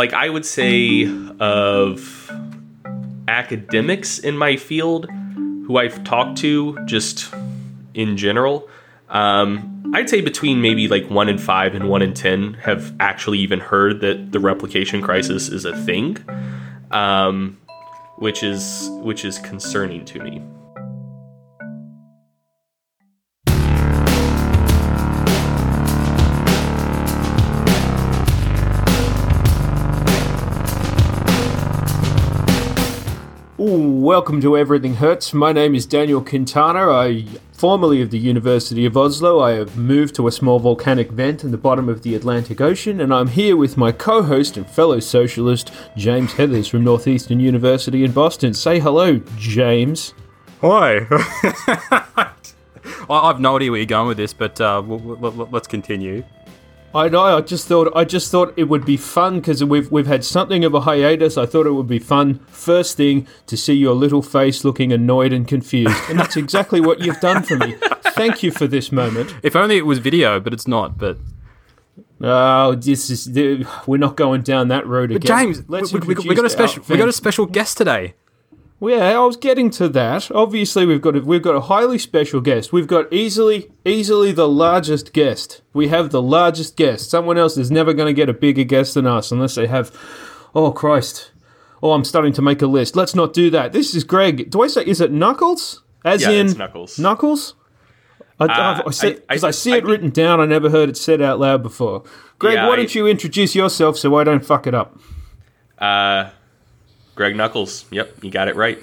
like I would say of academics in my field who I've talked to just in general, um, I'd say between maybe like one in five and one in ten have actually even heard that the replication crisis is a thing, um, which is which is concerning to me. Welcome to Everything Hurts. My name is Daniel Quintana. I, formerly of the University of Oslo, I have moved to a small volcanic vent in the bottom of the Atlantic Ocean, and I'm here with my co-host and fellow socialist James Heathers from Northeastern University in Boston. Say hello, James. Hi. I have no idea where you're going with this, but uh, let's continue. I know. I just thought. I just thought it would be fun because we've we've had something of a hiatus. I thought it would be fun. First thing to see your little face looking annoyed and confused, and that's exactly what you've done for me. Thank you for this moment. If only it was video, but it's not. But oh, this is we're not going down that road again. James, Let's we, we, we got a special. We got a special guest today. Well, yeah, I was getting to that. Obviously, we've got a, we've got a highly special guest. We've got easily easily the largest guest. We have the largest guest. Someone else is never going to get a bigger guest than us unless they have. Oh Christ! Oh, I'm starting to make a list. Let's not do that. This is Greg. Do I say is it Knuckles? As yeah, in Knuckles. Knuckles. Because I, uh, I, I, I, see it written down. I never heard it said out loud before. Greg, yeah, why don't you introduce yourself so I don't fuck it up? Uh, Greg Nuckols. Yep, you got it right.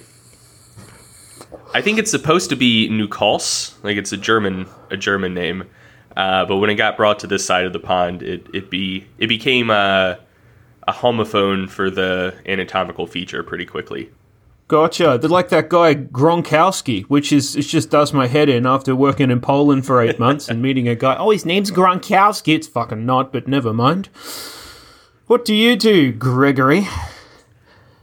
I think it's supposed to be Nucals, like it's a German a German name. Uh, but when it got brought to this side of the pond, it it be it became a, a homophone for the anatomical feature pretty quickly. Gotcha. They're like that guy Gronkowski, which is it just does my head in after working in Poland for eight months and meeting a guy. Oh, his name's Gronkowski. It's fucking not, but never mind. What do you do, Gregory?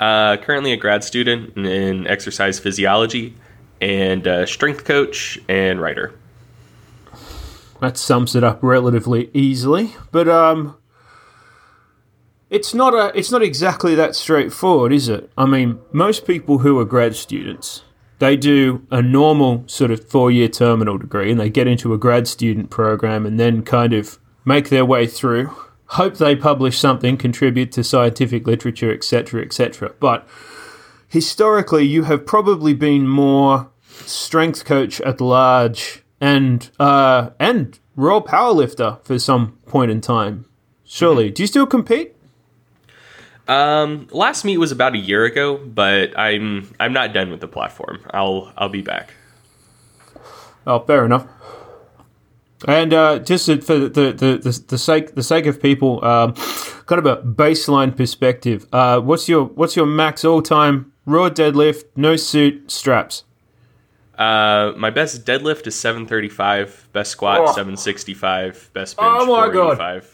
Uh, currently a grad student in exercise physiology and strength coach and writer. That sums it up relatively easily, but um, it's not a it's not exactly that straightforward, is it? I mean, most people who are grad students they do a normal sort of four year terminal degree and they get into a grad student program and then kind of make their way through hope they publish something, contribute to scientific literature, etc., etc. But historically, you have probably been more strength coach at large and uh, and raw powerlifter for some point in time. Surely, mm-hmm. do you still compete? Um, last meet was about a year ago, but I'm I'm not done with the platform. I'll I'll be back. Oh, fair enough. And uh, just for the, the, the, the, sake the sake of people, um, kind of a baseline perspective. Uh, what's your what's your max all time raw deadlift, no suit, straps? Uh, my best deadlift is seven thirty five. Best squat oh. seven sixty five. Best bench oh my god.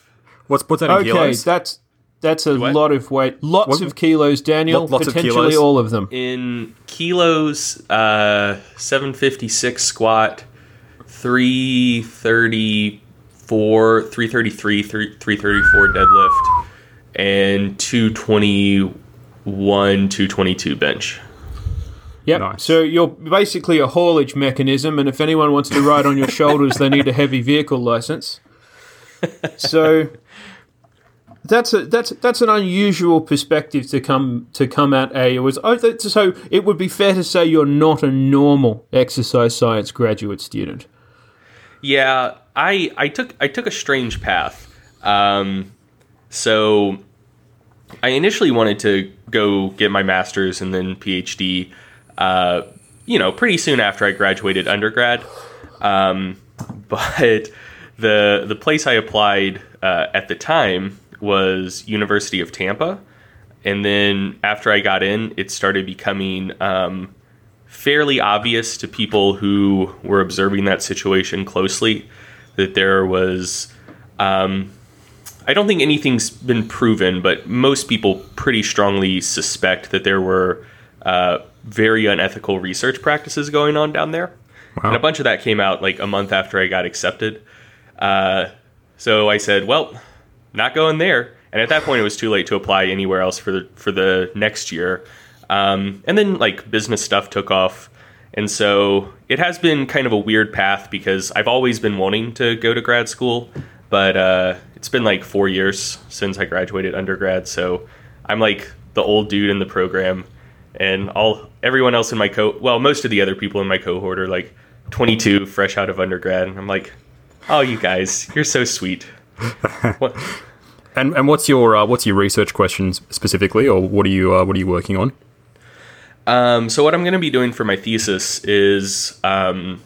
What's put that in okay, kilos? that's that's a what? lot of weight. Lots what? of kilos, Daniel. Lots potentially of kilos. all of them. In kilos, uh, seven fifty six squat 334, 333, 334 deadlift, and 221, 222 bench. Yep. Nice. So you're basically a haulage mechanism, and if anyone wants to ride on your shoulders, they need a heavy vehicle license. So that's a that's that's an unusual perspective to come to come at a was oh, so it would be fair to say you're not a normal exercise science graduate student. Yeah, I I took I took a strange path. Um, so I initially wanted to go get my master's and then PhD. Uh, you know, pretty soon after I graduated undergrad. Um, but the the place I applied uh, at the time was University of Tampa, and then after I got in, it started becoming um, fairly obvious to people who were observing that situation closely that there was. Um, I don't think anything's been proven, but most people pretty strongly suspect that there were uh, very unethical research practices going on down there. Wow. And a bunch of that came out like a month after I got accepted. Uh, so I said, well, not going there. and at that point, it was too late to apply anywhere else for the for the next year. Um, and then like business stuff took off, and so it has been kind of a weird path because I've always been wanting to go to grad school, but uh, it's been like four years since I graduated undergrad, so I'm like the old dude in the program, and all everyone else in my co well, most of the other people in my cohort are like 22, fresh out of undergrad, and I'm like, oh, you guys, you're so sweet. And and what's your uh, what's your research questions specifically, or what are you uh, what are you working on? Um, so what I'm going to be doing for my thesis is um,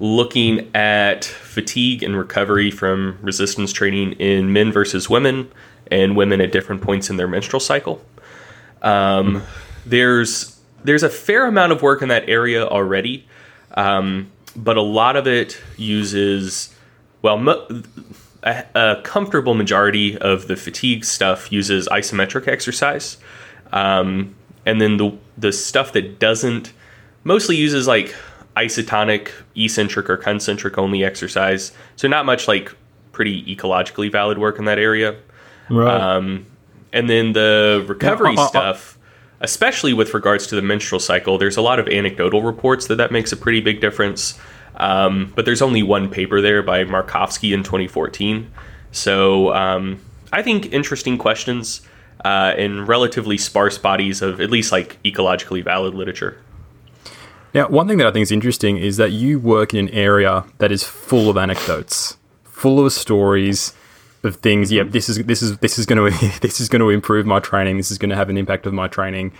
looking at fatigue and recovery from resistance training in men versus women and women at different points in their menstrual cycle. Um, there's there's a fair amount of work in that area already, um, but a lot of it uses well. Mo- a, a comfortable majority of the fatigue stuff uses isometric exercise. Um, and then the the stuff that doesn't mostly uses like isotonic, eccentric, or concentric only exercise. So not much like pretty ecologically valid work in that area. Right. Um, and then the recovery Yeah, uh, uh, stuff, especially with regards to the menstrual cycle, there's a lot of anecdotal reports that that makes a pretty big difference. Um, but there's only one paper there by Markovsky in 2014. So um, I think interesting questions uh, in relatively sparse bodies of at least like ecologically valid literature. Now, one thing that I think is interesting is that you work in an area that is full of anecdotes, full of stories of things. Yeah, this is this is this is going to this is going to improve my training. This is going to have an impact of my training.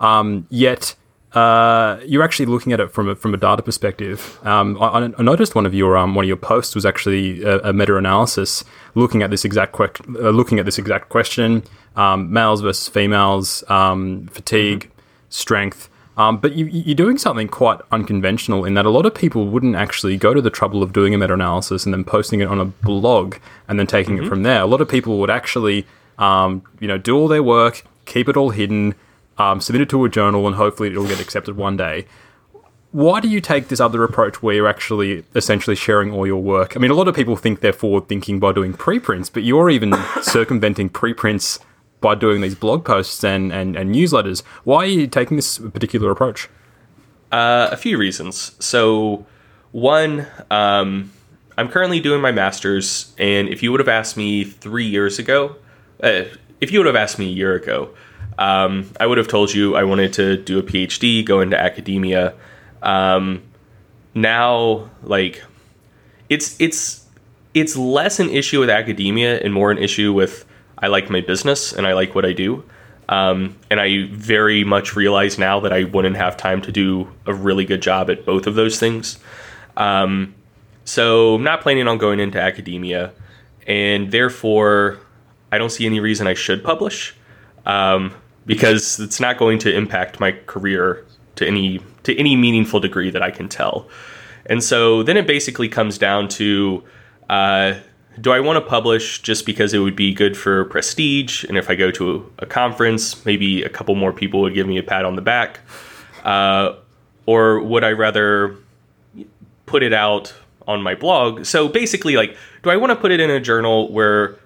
Um, yet uh, you're actually looking at it from a, from a data perspective. Um, I, I noticed one of your um, one of your posts was actually a, a meta-analysis looking at this exact que- uh, looking at this exact question: um, males versus females, um, fatigue, strength. Um, but you, you're doing something quite unconventional in that a lot of people wouldn't actually go to the trouble of doing a meta-analysis and then posting it on a blog and then taking it from there. A lot of people would actually, um, you know, do all their work, keep it all hidden, um, submit it to a journal, and hopefully it'll get accepted one day. Why do you take this other approach where you're actually essentially sharing all your work? I mean, a lot of people think they're forward thinking by doing preprints, but you're even circumventing preprints by doing these blog posts and, and, and newsletters. Why are you taking this particular approach? Uh, a few reasons. So, one, um, I'm currently doing my master's, and if you would have asked me three years ago, uh, if you would have asked me a year ago, um, I would have told you I wanted to do a PhD, go into academia. Um, now, like, it's it's it's less an issue with academia and more an issue with I like my business and I like what I do. Um, and I very much realize now that I wouldn't have time to do a really good job at both of those things. Um, so I'm not planning on going into academia, and therefore I don't see any reason I should publish um, because it's not going to impact my career to any to any meaningful degree that I can tell. And so then it basically comes down to uh, do I want to publish just because it would be good for prestige? And if I go to a, conference, maybe a couple more people would give me a pat on the back? Uh, or would I rather put it out on my blog? So basically, like, do I want to put it in a journal where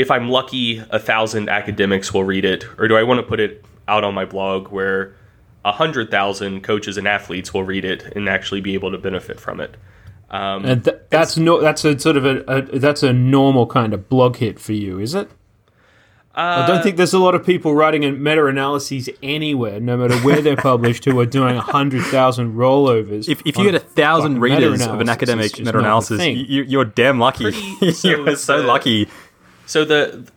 if I'm lucky, a thousand academics will read it? Or do I want to put it out on my blog where a hundred thousand coaches and athletes will read it and actually be able to benefit from it? Um, and th- that's no, that's a sort of a, a that's a normal kind of blog hit for you, is it? I don't think there's a lot of people writing in meta-analyses anywhere, no matter where they're published, who are doing hundred thousand rollovers. If, if you get a thousand readers of an academic it's just not a meta-analysis, you, you're damn lucky. You're so the- lucky. So the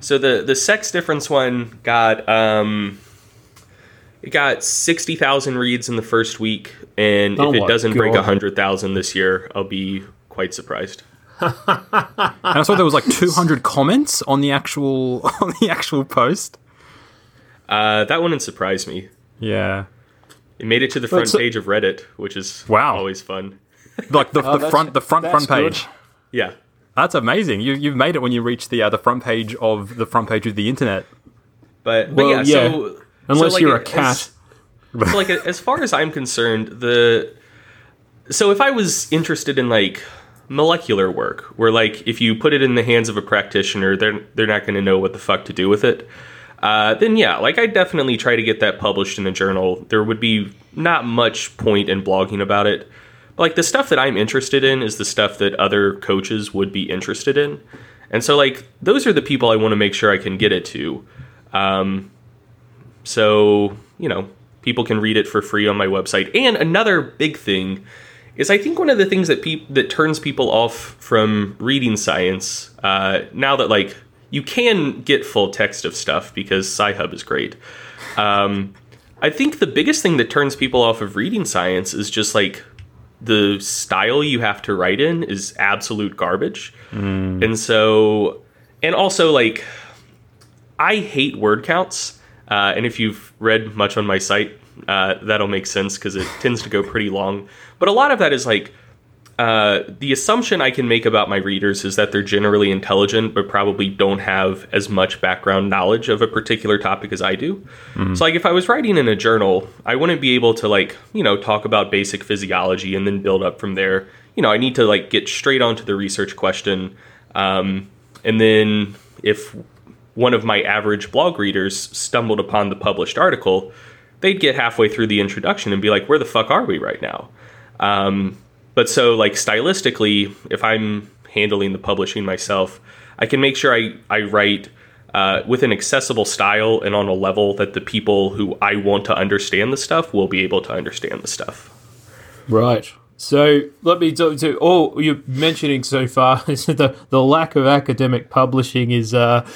so the the sex difference one got um it got sixty thousand reads in the first week, and Oh if it doesn't break God. hundred thousand this year, I'll be quite surprised. And I saw there was like 200 comments on the actual on the actual post. Uh, that one didn't surprise me. Yeah, It made it to the front so- page of Reddit, which is Wow. always fun. like the, the Oh, that's- front the front front page. good. Yeah, That's amazing. You you've made it when you reach the uh, the front page of the front page of the internet. but, but Well, yeah, yeah. So, Unless so, like, you're a as- cat. so like as far as I'm concerned, the so if I was interested in like molecular work, where like if you put it in the hands of a practitioner, they're they're not going to know what the fuck to do with it. Uh, then yeah, like I definitely try to get that published in a journal. There would be not much point in blogging about it. Like the stuff that I'm interested in is the stuff that other coaches would be interested in, and so like those are the people I want to make sure I can get it to. Um, so you know, people can read it for free on my website. And another big thing is I think one of the things that peop- that turns people off from reading science uh, now that like you can get full text of stuff because Sci-Hub is great. Um, I think the biggest thing that turns people off of reading science is just like the style you have to write in is absolute garbage. And so, and also like, I hate word counts. Uh, and if you've read much on my site, uh, that'll make sense because it tends to go pretty long. But a lot of that is like uh, the assumption I can make about my readers is that they're generally intelligent, but probably don't have as much background knowledge of a particular topic as I do. So, like, if I was writing in a journal, I wouldn't be able to, like, you know, talk about basic physiology and then build up from there. You know, I need to, like, get straight onto the research question. Um, and then if one of my average blog readers stumbled upon the published article, they'd get halfway through the introduction and be like, where the fuck are we right now? Um, but so, like, stylistically, if I'm handling the publishing myself, I can make sure I, I write uh, with an accessible style and on a level that the people who I want to understand the stuff will be able to understand the stuff. Right. So let me talk to all you're mentioning so far is the the lack of academic publishing is uh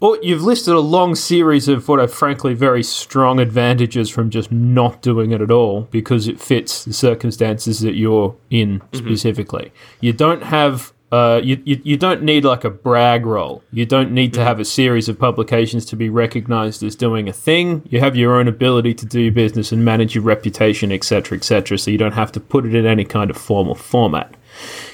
well, you've listed a long series of what are frankly very strong advantages from just not doing it at all because it fits the circumstances that you're in specifically. You don't have uh, you, you, you don't need like a brag role. You don't need to have a series of publications to be recognized as doing a thing. You have your own ability to do business and manage your reputation, etc., etc. So you don't have to put it in any kind of formal format.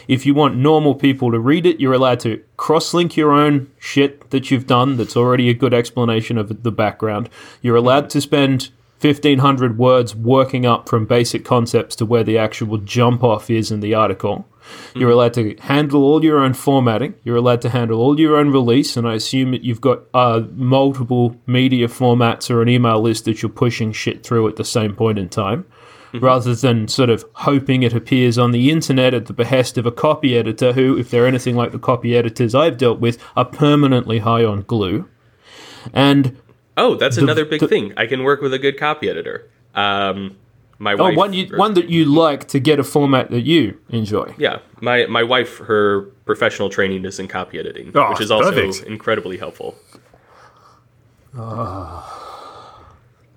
If you want normal people to read it, you're allowed to cross link your own shit that you've done that's already a good explanation of the background. You're allowed to spend 1500 words working up from basic concepts to where the actual jump off is in the article. You're allowed to handle all your own formatting. You're allowed to handle all your own release, and I assume that you've got uh, multiple media formats or an email list that you're pushing shit through at the same point in time, Mm-hmm. rather than sort of hoping it appears on the internet at the behest of a copy editor who, if they're anything like the copy editors I've dealt with, are permanently high on glue. And Oh, that's another big thing. I can work with a good copy editor. Um, my oh, wife, one you, or- one that you like to get a format that you enjoy. yeah, my my wife, her professional training is in copy editing, Oh, which is also perfect. incredibly helpful. Ah,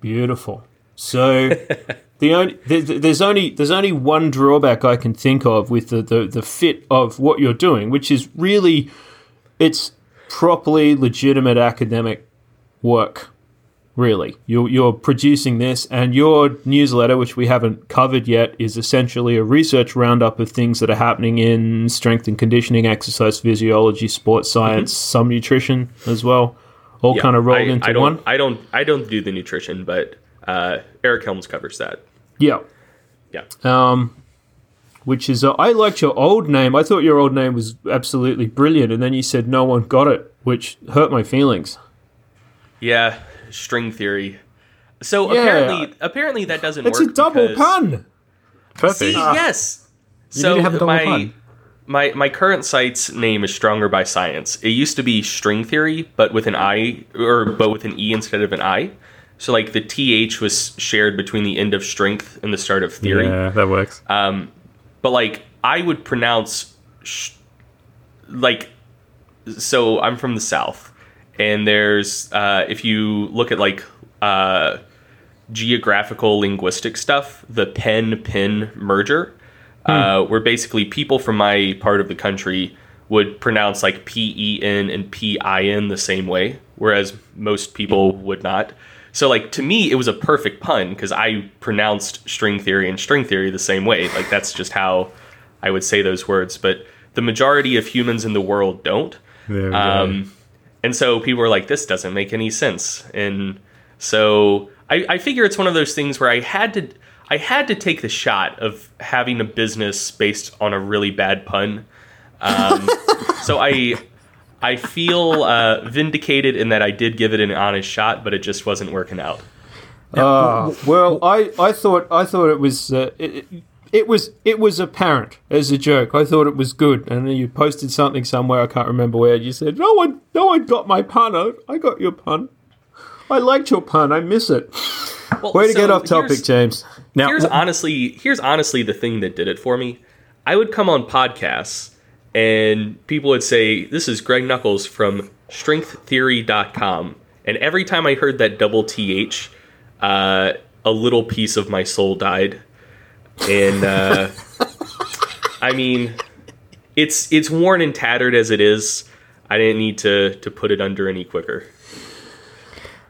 beautiful. So the only there's, only there's only one drawback I can think of with the, the the fit of what you're doing, which is really it's properly legitimate academic work. Really, you're you're producing this, and your newsletter, which we haven't covered yet, is essentially a research roundup of things that are happening in strength and conditioning, exercise physiology, sports science, mm-hmm. some nutrition as well, all Yeah, kind of rolled I, into I don't, one. I don't, I don't do the nutrition, but uh, Eric Helms covers that. Yeah. Yeah. um, which is uh, I liked your old name. I thought your old name was absolutely brilliant, and then you said no one got it, which hurt my feelings. Yeah, string theory. So Yeah. apparently, apparently that doesn't It's work. It's a double because- pun. Perfect. See, yes. You so have a double my, pun. my my current site's name is Stronger by Science. It used to be String Theory, but with an I or but with an E instead of an I. So like the TH was shared between the end of strength and the start of theory. Yeah, that works. But like I would pronounce sh- like so I'm from the south and there's uh if you look at like uh geographical linguistic stuff, the pen pin merger, uh, where basically people from my part of the country would pronounce like P E N and P I N the same way, whereas most people would not. So, like, to me, it was a perfect pun because I pronounced string theory and string theory the same way. Like, that's just how I would say those words. But the majority of humans in the world don't. There we go. Um, and so people were like, this doesn't make any sense. And so I, I figure it's one of those things where I had to, I had to take the shot of having a business based on a really bad pun. Um, so I I feel uh, vindicated in that I did give it an honest shot, but it just wasn't working out. Uh, well, I, I thought I thought it was uh, it, it was it was apparent as a joke. I thought it was good, and then you posted something somewhere. I can't remember where. You said no one no one got my pun. I, I got your pun. I liked your pun. I miss it. Well, Way to so get off topic, here's- James. Now, here's honestly here's honestly the thing that did it for me. I would come on podcasts and people would say, "This is Greg Nuckols from StrengthTheory.com," and every time I heard that double th, uh, a little piece of my soul died. And uh, I mean, it's it's worn and tattered as it is. I didn't need to to put it under any quicker.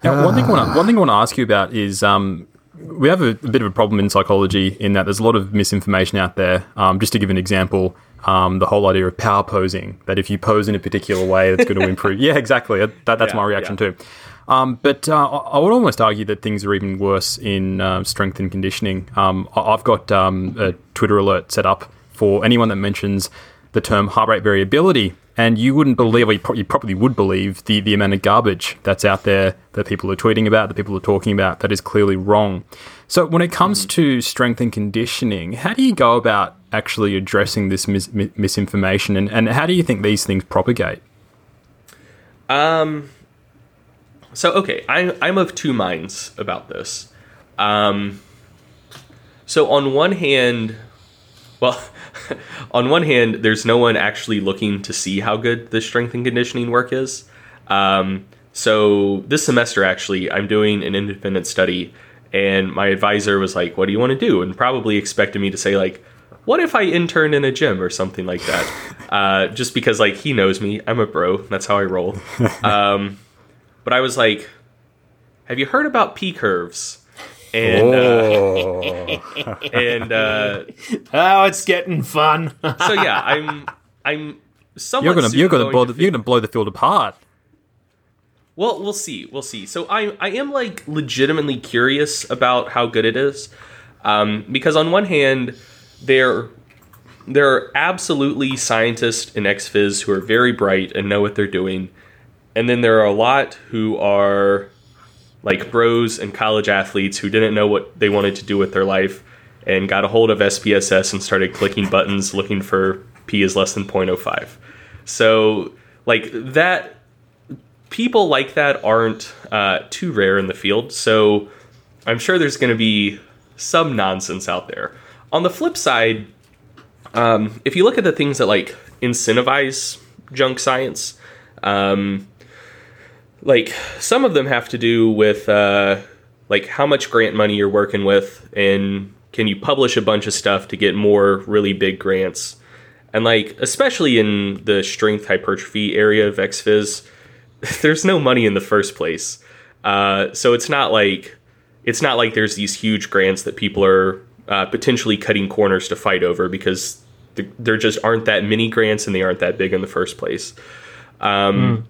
Now, one thing I want to, one thing I want to ask you about is um, we have a, a bit of a problem in psychology in that there's a lot of misinformation out there. Um, just to give an example, um, the whole idea of power posing that if you pose in a particular way, it's going to improve. yeah, exactly. That, that's Yeah, my reaction yeah. too. Um, but uh, I would almost argue that things are even worse in uh, strength and conditioning. Um, I've got um, a Twitter alert set up for anyone that mentions the term heart rate variability, and you wouldn't believe, or you, pro- you probably would believe, the, the amount of garbage that's out there that people are tweeting about, that people are talking about, that is clearly wrong. So, when it comes to strength and conditioning, how do you go about actually addressing this mis- misinformation, and, and how do you think these things propagate? Um, So okay, I'm I'm of two minds about this. Um, so on one hand, well, on one hand, there's no one actually looking to see how good the strength and conditioning work is. Um, so this semester, actually, I'm doing an independent study, and my advisor was like, "What do you want to do?" and probably expected me to say like, "What if I intern in a gym or something like that?" uh, just because like he knows me, I'm a bro. That's how I roll. Um, but I was like, "Have you heard about P curves?" And uh, and uh, Oh, it's getting fun. so yeah, I'm I'm somewhat. You're gonna soon you're gonna going blow to the, you're gonna blow the field apart. Well, we'll see. We'll see. So I I am like legitimately curious about how good it is, um, because on one hand, there there are absolutely scientists in ex phys who are very bright and know what they're doing, and then there are a lot who are like bros and college athletes who didn't know what they wanted to do with their life and got a hold of SPSS and started clicking buttons looking for P is less than 0.05. So like that people like that aren't uh, too rare in the field. So I'm sure there's going to be some nonsense out there. On the flip side, um, if you look at the things that like incentivize junk science, um, like some of them have to do with uh, like how much grant money you're working with and can you publish a bunch of stuff to get more really big grants. And like especially in the strength hypertrophy area of xphys there's no money in the first place. Uh, so it's not like it's not like there's these huge grants that people are uh, potentially cutting corners to fight over because th- there just aren't that many grants and they aren't that big in the first place. Um,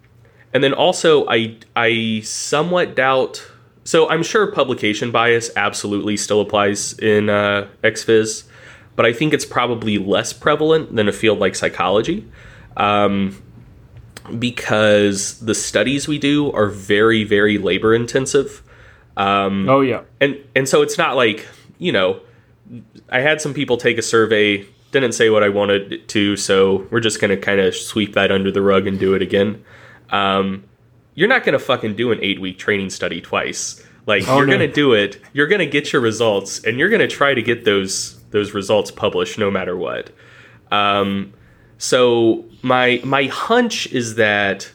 and then also I I somewhat doubt so I'm sure publication bias absolutely still applies in uh, ex phys, but I think it's probably less prevalent than a field like psychology, um, because the studies we do are very very labor intensive, oh yeah. and and so it's not like you know, I had some people take a survey, didn't say what I wanted it to, so we're just gonna kind of sweep that under the rug and do it again. Um, you're not gonna fucking do an eight week training study twice. Like Oh, you're no. gonna do it, you're gonna get your results, and you're gonna try to get those those results published no matter what. Um, so my my hunch is that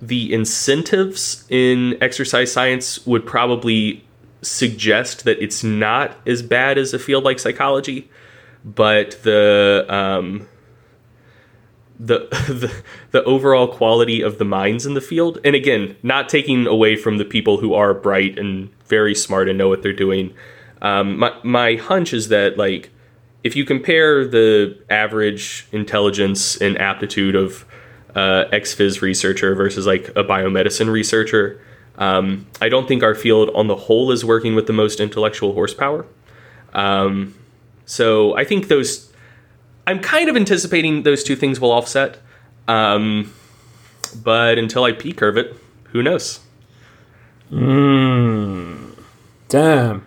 the incentives in exercise science would probably suggest that it's not as bad as a field like psychology, but the um, the, the the overall quality of the minds in the field, and again, not taking away from the people who are bright and very smart and know what they're doing. Um, my my hunch is that like if you compare the average intelligence and aptitude of uh, ex-phys researcher versus like a biomedicine researcher, um, I don't think our field on the whole is working with the most intellectual horsepower. Um, so I think those. I'm kind of anticipating those two things will offset. Um, but until I P curve it, who knows? Damn.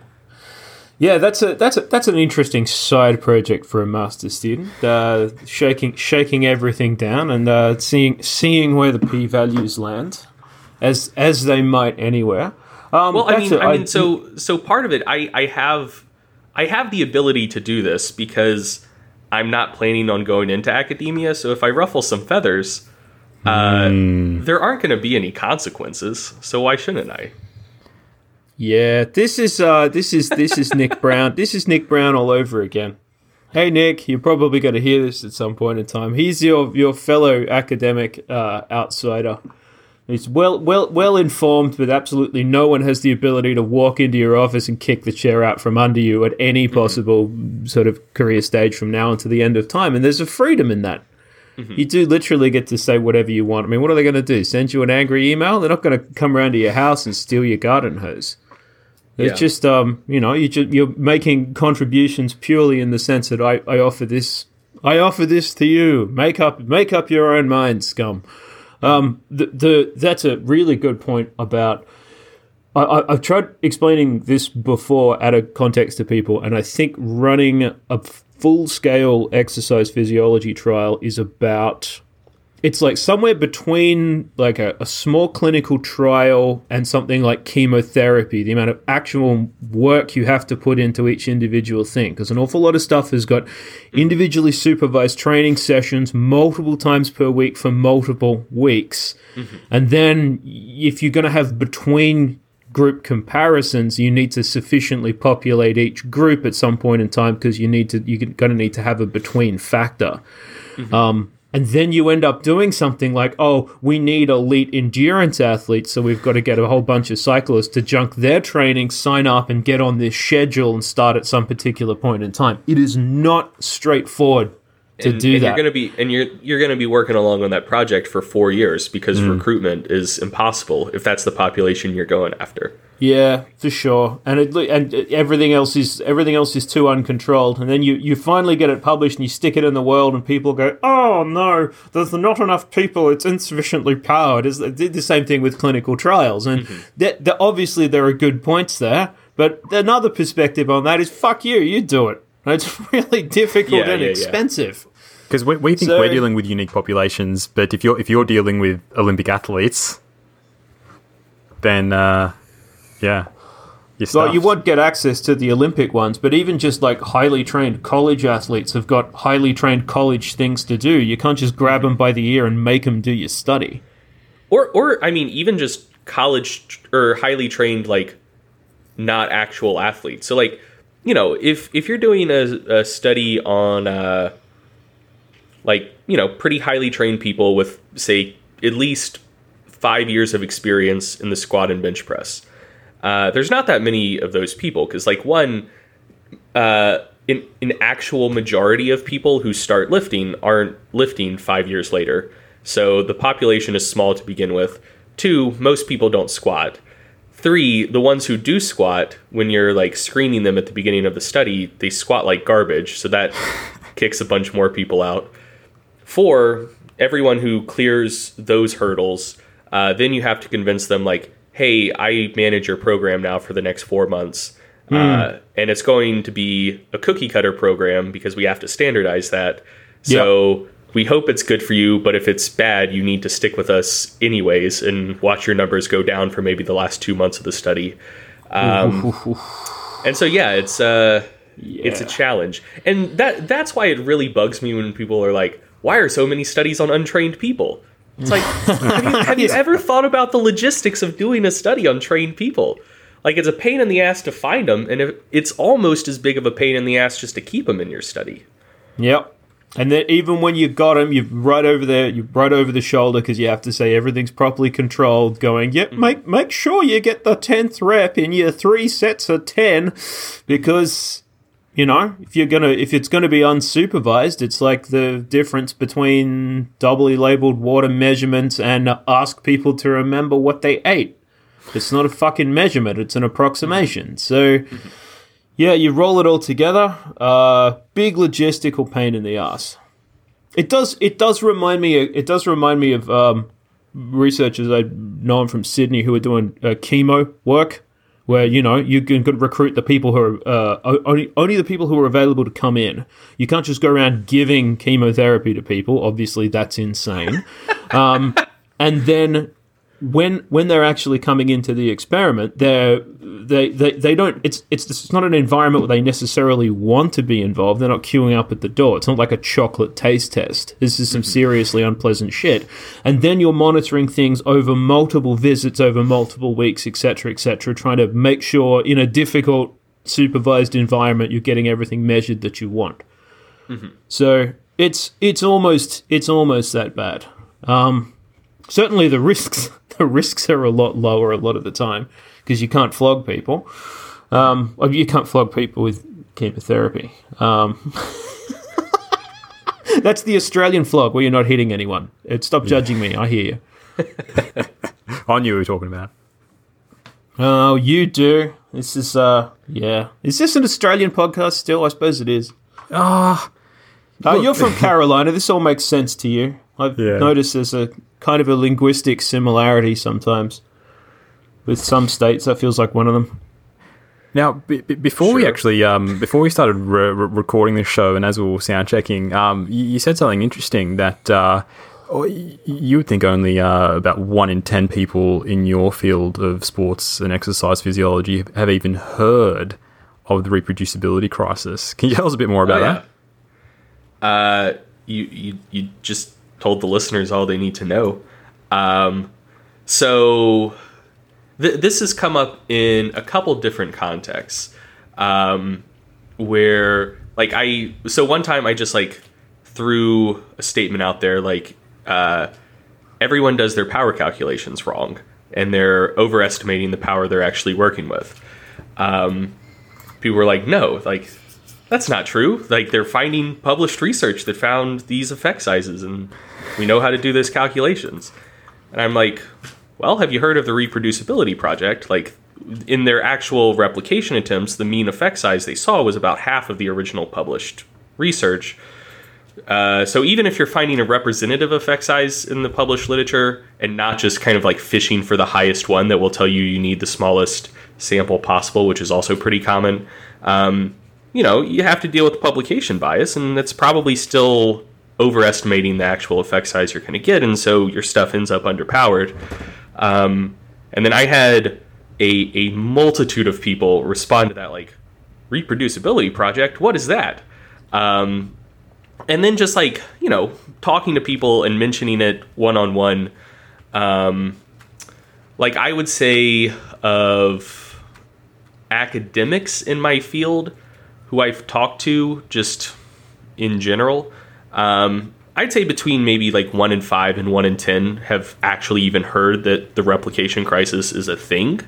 Yeah, that's a that's a that's an interesting side project for a master student. Uh, shaking shaking everything down and uh, seeing seeing where the p values land, as as they might anywhere. Um, Well, I mean, I mean, so so part of it, I I have I have the ability to do this because I'm not planning on going into academia. So if I ruffle some feathers, uh, there aren't going to be any consequences. So why shouldn't I? Yeah, this is uh, this is this is Nick Brown. This is Nick Brown all over again. Hey Nick, you're probably going to hear this at some point in time. He's your your fellow academic uh, outsider. He's well well well informed, but absolutely no one has the ability to walk into your office and kick the chair out from under you at any mm-hmm. possible mm, sort of career stage from now until the end of time. And there's a freedom in that. Mm-hmm. You do literally get to say whatever you want. I mean, what are they going to do? Send you an angry email? They're not going to come around to your house and steal your garden hose. It's Yeah. just, um, you know, you just, you're making contributions purely in the sense that I, I offer this, I offer this to you. Make up, make up your own mind, scum. Um, the, the that's a really good point about. I, I've tried explaining this before at a context to people, and I think running a full scale exercise physiology trial is about it's like somewhere between like a, a small clinical trial and something like chemotherapy the amount of actual work you have to put into each individual thing because an awful lot of stuff has got individually supervised training sessions multiple times per week for multiple weeks. And then if you're going to have between group comparisons you need to sufficiently populate each group at some point in time because you need to you're going to need to have a between factor. Um, and then you end up doing something like, oh, we need elite endurance athletes, so we've got to get a whole bunch of cyclists to junk their training, sign up, and get on this schedule and start at some particular point in time. It is not straightforward to and, do and that. You're going to be and you're you're going to be working along on that project for four years because Mm. recruitment is impossible if that's the population you're going after. Yeah, for sure. And it, and everything else is everything else is too uncontrolled. And then you, you finally get it published and you stick it in the world, and people go, "Oh no, there's not enough people. It's insufficiently powered." It's, the same thing with clinical trials, and that, that obviously there are good points there. But another perspective on that is, "Fuck you, you do it." It's really difficult Yeah, and yeah, yeah. expensive. Because we, we think So- we're dealing with unique populations, but if you're if you're dealing with Olympic athletes, then uh, yeah, you're So you won't get access to the Olympic ones, but even just like highly trained college athletes have got highly trained college things to do. You can't just grab them by the ear and make them do your study. Or or I mean even just college or highly trained like not actual athletes. So like, you know, if if you're doing a, a study on uh like, you know, pretty highly trained people with say at least 5 years of experience in the squat and bench press. Uh, there's not that many of those people because like one uh, an, an actual majority of people who start lifting aren't lifting five years later. So the population is small to begin with. Two, most people don't squat. Three, the ones who do squat, when you're like screening them at the beginning of the study, they squat like garbage. So that kicks a bunch more people out. Four, everyone who clears those hurdles, uh, then you have to convince them, like, hey, I manage your program now for the next four months. Uh, and it's going to be a cookie cutter program because we have to standardize that. So we hope it's good for you, but if it's bad, you need to stick with us anyways and watch your numbers go down for maybe the last two months of the study. Um, and so yeah, it's uh, it's a challenge, and that that's why it really bugs me when people are like, "Why are so many studies on untrained people?" It's like, have, you, have you ever thought about the logistics of doing a study on trained people? Like, it's a pain in the ass to find them, and it's almost as big of a pain in the ass just to keep them in your study. Yep. And then even when you got them, you're right over there, you're right over the shoulder because you have to say everything's properly controlled. Going, yep, mm-hmm. make make sure you get the tenth rep in your three sets of ten, because you know if you're gonna if it's gonna be unsupervised, it's like the difference between doubly labeled water measurements and ask people to remember what they ate. It's not a fucking measurement; it's an approximation. So yeah, you roll it all together. Uh, big logistical pain in the ass. It does. It does remind me. It does remind me of um, researchers I know from Sydney who are doing uh, chemo work, where you know you can recruit the people who are uh, only only the people who are available to come in. You can't just go around giving chemotherapy to people. Obviously, that's insane. um, and then when when they're actually coming into the experiment, they're they, they they don't it's it's it's not an environment where they necessarily want to be involved. They're not queuing up at the door. It's not like a chocolate taste test. This is some seriously unpleasant shit. And then you're monitoring things over multiple visits over multiple weeks, etc., etc., trying to make sure in a difficult supervised environment you're getting everything measured that you want. Mm-hmm. So it's it's almost it's almost that bad. Um, certainly the risks the risks are a lot lower a lot of the time because you can't flog people. Um, you can't flog people with chemotherapy. Um, that's the Australian flog where you're not hitting anyone. It, stop judging me. I hear you. I knew we were talking about. Oh, you do. This is uh, yeah. Is this an Australian podcast still? I suppose it is. Ah. Uh, you're from Carolina. This all makes sense to you. I've Yeah. noticed there's a kind of a linguistic similarity sometimes with some states. That feels like one of them. Now, b- b- before we actually, um, before we started re- re- recording this show, and as we were sound checking, um, you, you said something interesting that uh, oh, you would think only uh, about one in ten people in your field of sports and exercise physiology have even heard of the reproducibility crisis. Can you tell us a bit more about Oh, that? Uh, you, you you just told the listeners all they need to know. Um, so th- this has come up in a couple different contexts, um, where like I so one time I just like threw a statement out there like uh, everyone does their power calculations wrong and they're overestimating the power they're actually working with. Um, people were like, no, like that's not true. Like they're finding published research that found these effect sizes, and we know how to do those calculations. And I'm like, well, have you heard of the reproducibility project? Like in their actual replication attempts, the mean effect size they saw was about half of the original published research. Uh, so even if you're finding a representative effect size in the published literature and not just kind of like fishing for the highest one that will tell you you need the smallest sample possible, which is also pretty common, um, you know, you have to deal with publication bias, and that's probably still overestimating the actual effect size you're going to get, and so your stuff ends up underpowered. Um, and then I had a, a multitude of people respond to that, like, reproducibility project, what is that? Um, and then just like, you know, talking to people and mentioning it one on one, like I would say of academics in my field who I've talked to just in general, um, I'd say between maybe like one in five and one in ten have actually even heard that the replication crisis is a thing,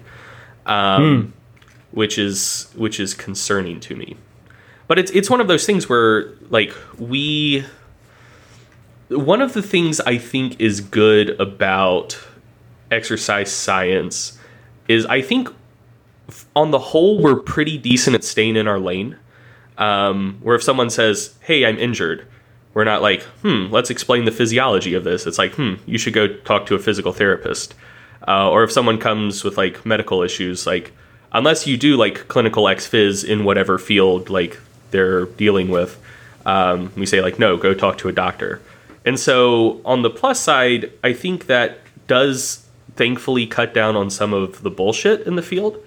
um, which is which is concerning to me. But it's it's one of those things where like we one of the things I think is good about exercise science is I think on the whole we're pretty decent at staying in our lane. Um, where if someone says, "Hey, I'm injured," we're not like, "Hmm, let's explain the physiology of this." It's like, "Hmm, you should go talk to a physical therapist." Uh, or if someone comes with like medical issues, like unless you do like clinical ex phys in whatever field like they're dealing with, um, we say like, "No, go talk to a doctor." And so on the plus side, I think that does thankfully cut down on some of the bullshit in the field.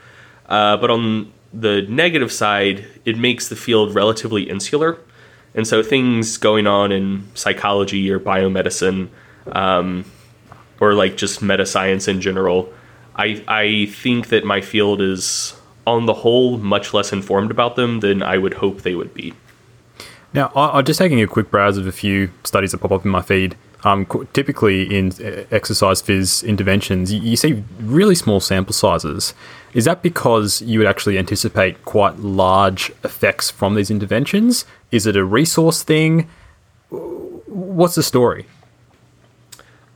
Uh, but on the negative side, it makes the field relatively insular. And so things going on in psychology or biomedicine, um, or like just meta science in general, I, I think that my field is, on the whole, much less informed about them than I would hope they would be. Now, I'm just taking a quick browse of a few studies that pop up in my feed. Um, typically, in uh, exercise phys interventions, you, you see really small sample sizes. Is that because you would actually anticipate quite large effects from these interventions? Is it a resource thing? What's the story?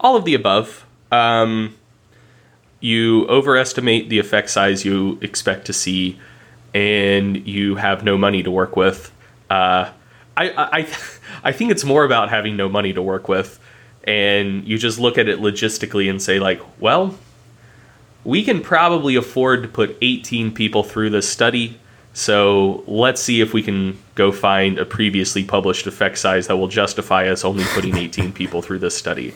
all of the above. Um, you overestimate the effect size you expect to see. and you have no money to work with. Uh, I, I, I think it's more about having no money to work with, and you just look at it logistically and say, like, well, we can probably afford to put 18 people through this study. So let's see if we can go find a previously published effect size that will justify us only putting 18 people through this study.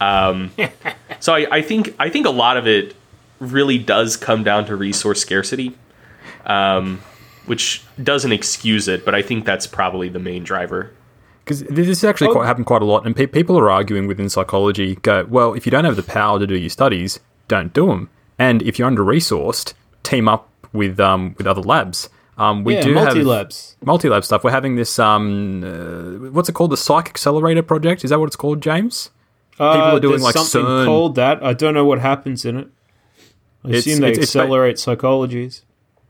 Um, so I, I, think I think a lot of it really does come down to resource scarcity, um, which doesn't excuse it, but I think that's probably the main driver. Because this actually quite, happened quite a lot, and pe- people are arguing within psychology. Go well, if you don't have the power to do your studies, don't do them. And if you're under resourced, team up with um, with other labs. Um, we Yeah, do multi-labs. have multi-lab stuff. We're having this um, uh, what's it called? The Psych Accelerator Project. Is that what it's called, James? Uh, are doing, like, something CERN. called that. I don't know what happens in it. I It's- assume they it's- it's accelerate psychologies.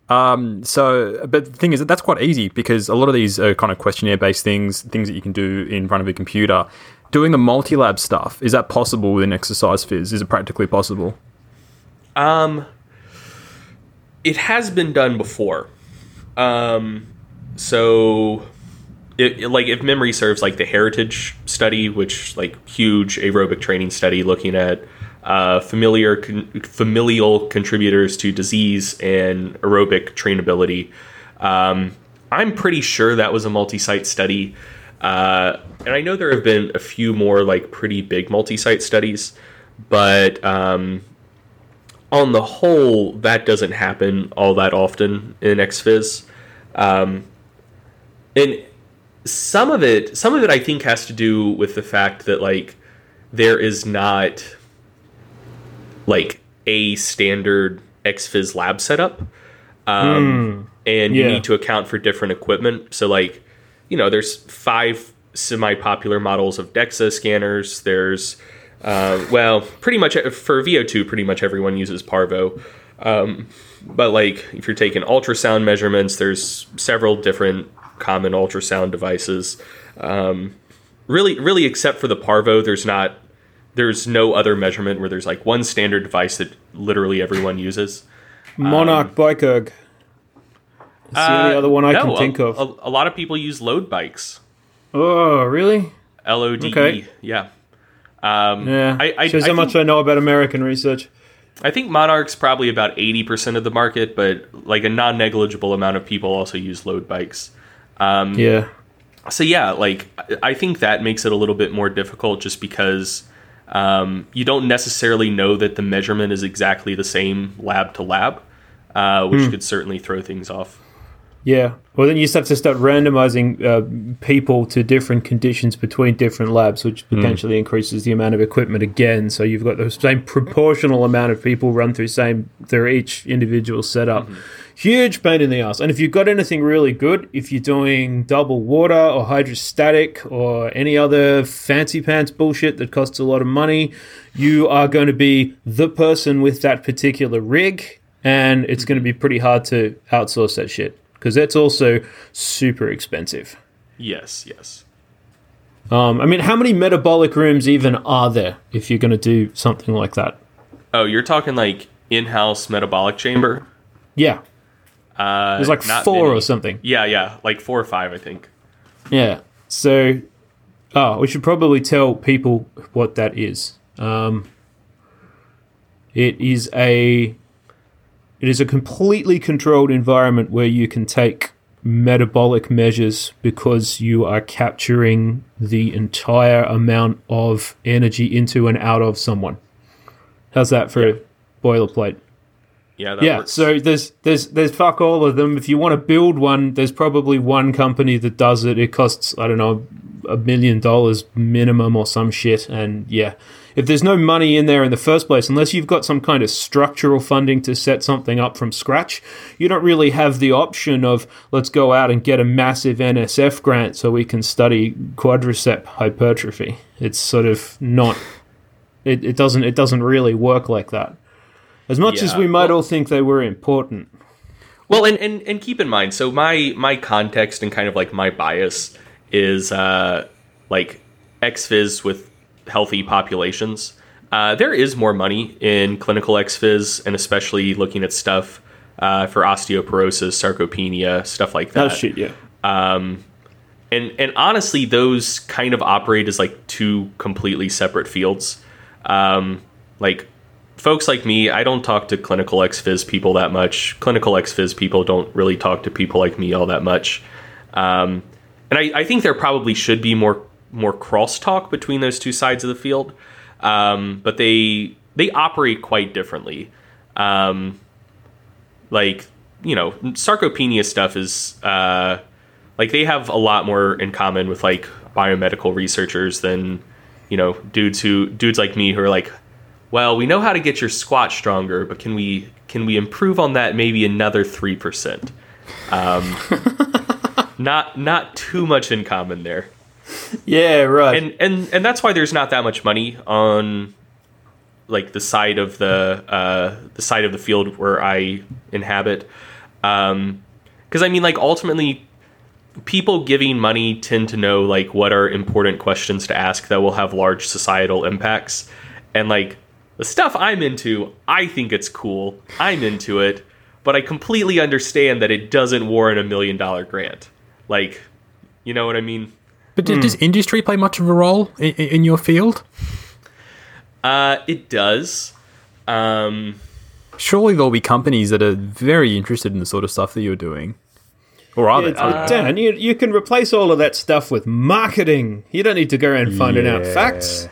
Um, so, but the thing is that that's quite easy because a lot of these are kind of questionnaire-based things, things that you can do in front of a computer. Doing the multi-lab stuff is that possible within Exercise Phys? Is it practically possible? Um, it has been done before. Um, so, it, it- like if memory serves, like the Heritage study, which like huge aerobic training study looking at uh, familiar con- familial contributors to disease and aerobic trainability. Um, I'm pretty sure that was a multi-site study, uh, and I know there have been a few more like pretty big multi-site studies, but um, on the whole, that doesn't happen all that often in ex phys. Um, and some of it, some of it, I think, has to do with the fact that like there is not like a standard ex phys lab setup, um, and you need to account for different equipment. So like, you know, there's five semi-popular models of DEXA scanners. There's uh, well, pretty much for VO2, pretty much everyone uses Parvo. Um, but like, if you're taking ultrasound measurements, there's several different common ultrasound devices. Um, really, really, except for the Parvo, there's not. There's no other measurement where there's like one standard device that literally everyone uses. Monarch bike erg. It's the only Uh, other one I no, can a- think of. A, a lot of people use Lode bikes. oh, really? L O D E. Okay. Yeah. Um, Yeah. I, I, Shows I how much I know about American research. I think Monarch's probably about 80% of the market, but like a non negligible amount of people also use Lode bikes. Um, Yeah. So, yeah, like I think that makes it a little bit more difficult just because um, you don't necessarily know that the measurement is exactly the same lab to lab, uh, which Hmm. could certainly throw things off. Yeah. Well, then you just have to start randomizing uh, people to different conditions between different labs, which potentially increases the amount of equipment again. So you've got the same proportional amount of people run through same through each individual setup. Huge pain in the ass. And if you've got anything really good, if you're doing double water or hydrostatic or any other fancy pants bullshit that costs a lot of money, you are going to be the person with that particular rig, and it's going to be pretty hard to outsource that shit because that's also super expensive. Yes, yes. Um, I mean, how many metabolic rooms even are there if you're going to do something like that? Oh, you're talking like in house metabolic chamber? Yeah, Uh, there's like four many. or something. Yeah, yeah, like four or five, I think. Yeah. So, oh, we should probably tell people what that is. Um, it is a it is a completely controlled environment where you can take metabolic measures because you are capturing the entire amount of energy into and out of someone. How's that for a boilerplate? Yeah, yeah, works. so there's there's there's fuck all of them. If you want to build one, there's probably one company that does it. It costs I don't know a million dollars minimum or some shit. And yeah, if there's no money in there in the first place, unless you've got some kind of structural funding to set something up from scratch, you don't really have the option of let's go out and get a massive NSF grant so we can study quadricep hypertrophy. It's sort of not. It, it doesn't it doesn't really work like that. As much as we might well- all think they were important. Well, and, and and keep in mind, so my my context and kind of like my bias is uh, like ex phys with healthy populations. Uh, there is more money in clinical ex phys, and especially looking at stuff uh, for osteoporosis, sarcopenia, stuff like that. Oh shit, yeah. and and honestly, those kind of operate as like two completely separate fields. Um, like folks like me, I don't talk to clinical ex phys people that much. Clinical ex phys people don't really talk to people like me all that much. Um, and I, I think there probably should be more more crosstalk between those two sides of the field, um, but they they operate quite differently. Um, like you know, sarcopenia stuff is uh, like they have a lot more in common with like biomedical researchers than you know dudes who dudes like me who are like well we know how to get your squat stronger but can we can we improve on that maybe another 3% um, not not too much in common there Yeah, right. and and and that's why there's not that much money on like the side of the uh, the side of the field where I inhabit. Um, Because I mean, like ultimately, people giving money tend to know like what are important questions to ask that will have large societal impacts, and like the stuff I'm into, I think it's cool. I'm into it, but I completely understand that it doesn't warrant a million dollar grant. Like, you know what I mean? But d- does industry play much of a role in, in your field? Uh, it does. Um, Surely there'll be companies that are very interested in the sort of stuff that you're doing. Or are Yeah, they? uh, Dan, you, you can replace all of that stuff with marketing. You don't need to go around finding out facts.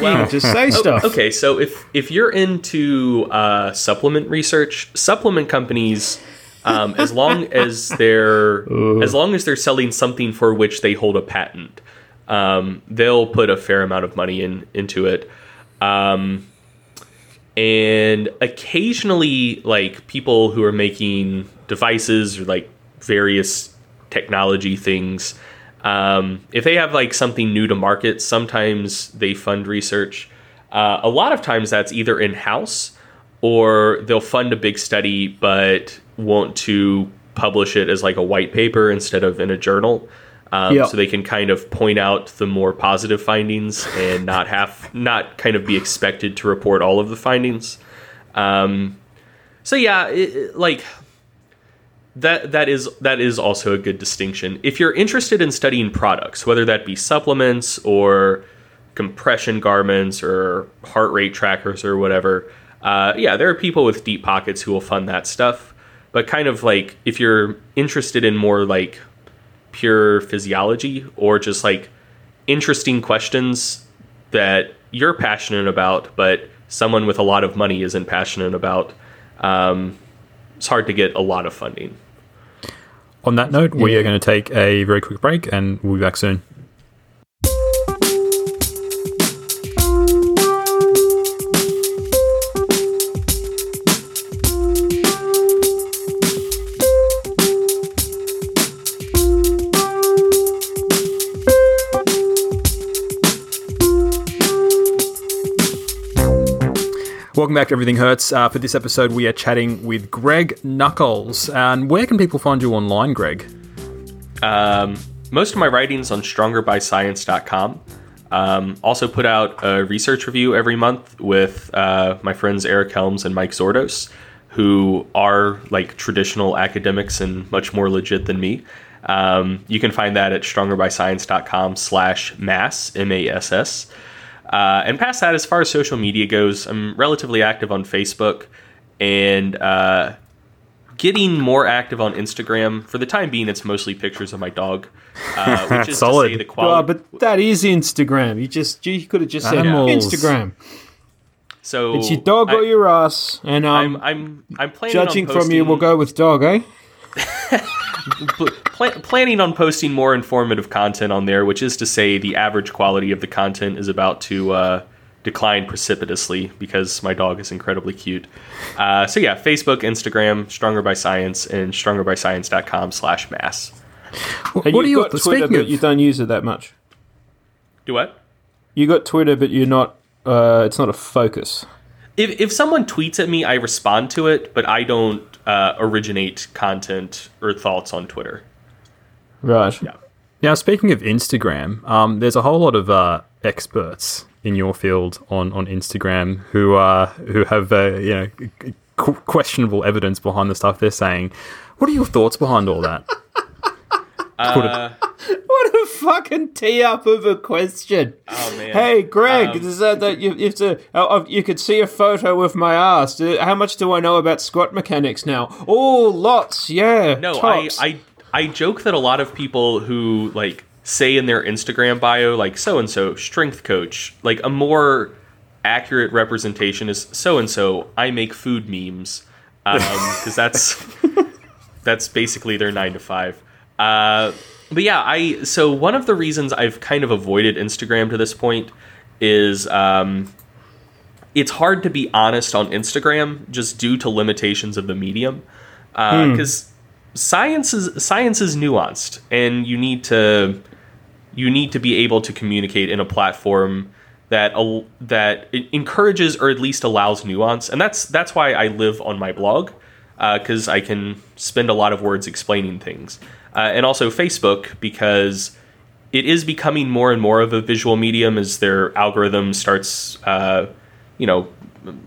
Well, just say stuff. Okay, so if if you're into uh, supplement research, supplement companies, um, as long as they're as long as they're selling something for which they hold a patent, um, they'll put a fair amount of money in into it. Um, and occasionally, like people who are making devices or like various technology things, um, if they have like something new to market, sometimes they fund research. Uh, a lot of times that's either in house or they'll fund a big study but want to publish it as like a white paper instead of in a journal. Um, Yeah. So they can kind of point out the more positive findings and not have not kind of be expected to report all of the findings. Um, so yeah, it, it- like that that is that is also a good distinction. If you're interested in studying products, whether that be supplements or compression garments or heart rate trackers or whatever, uh, yeah, there are people with deep pockets who will fund that stuff. But kind of like if you're interested in more like pure physiology or just like interesting questions that you're passionate about, but someone with a lot of money isn't passionate about, um, it's hard to get a lot of funding. On that note, we are going to take a very quick break and we'll be back soon. Welcome back to Everything Hurts. Uh, for this episode, we are chatting with Greg Nuckols. And where can people find you online, Greg? Um, most of my writings on strongerbyscience.com. Um, also put out a research review every month with uh, my friends Eric Helms and Mike Zourdos, who are like traditional academics and much more legit than me. Um, you can find that at strongerbyscience.com slash mass, M-A-S-S. Uh, and past that, as far as social media goes, I'm relatively active on Facebook and uh, getting more active on Instagram. For the time being, it's mostly pictures of my dog, uh, which is Solid. to say the Oh, quality. but that is Instagram. You just you could have just said Animals. Instagram. so It's your dog I, or your ass. And um, I'm I'm I'm planning judging on from you, we'll go with dog, eh? pl- planning on posting more informative content on there, which is to say the average quality of the content is about to uh, decline precipitously because my dog is incredibly cute. Uh, so yeah, Facebook, Instagram, Stronger by Science, and strongerbyscience.com slash mass. And what are you've you got Twitter, speaking but of? you don't use it that much. Do what? You got Twitter, but you're not. Uh, it's not a focus. If, if someone tweets at me, I respond to it, but I don't uh, originate content or thoughts on Twitter. Right. Yeah. Now, speaking of Instagram, um, there's a whole lot of uh, experts in your field on, on Instagram who uh, who have uh, you know qu- questionable evidence behind the stuff they're saying. What are your thoughts behind all that? Put it- Uh, What a fucking tee up of a question. oh man. Hey, Greg, Um, is that, that you, you, have to, uh, you could see a photo of my ass. How much do I know about squat mechanics now? Oh, lots, yeah. No, I. I I joke that a lot of people who like say in their Instagram bio like so and so strength coach, like a more accurate representation is so and so I make food memes because that's that's basically their nine to five. Uh, but yeah, I so one of the reasons I've kind of avoided Instagram to this point is um, it's hard to be honest on Instagram just due to limitations of the medium. Because science is science is nuanced and you need to you need to be able to communicate in a platform that that encourages or at least allows nuance. And that's that's why I live on my blog because I can spend a lot of words explaining things uh, and also Facebook because it is becoming more and more of a visual medium as their algorithm starts uh, you know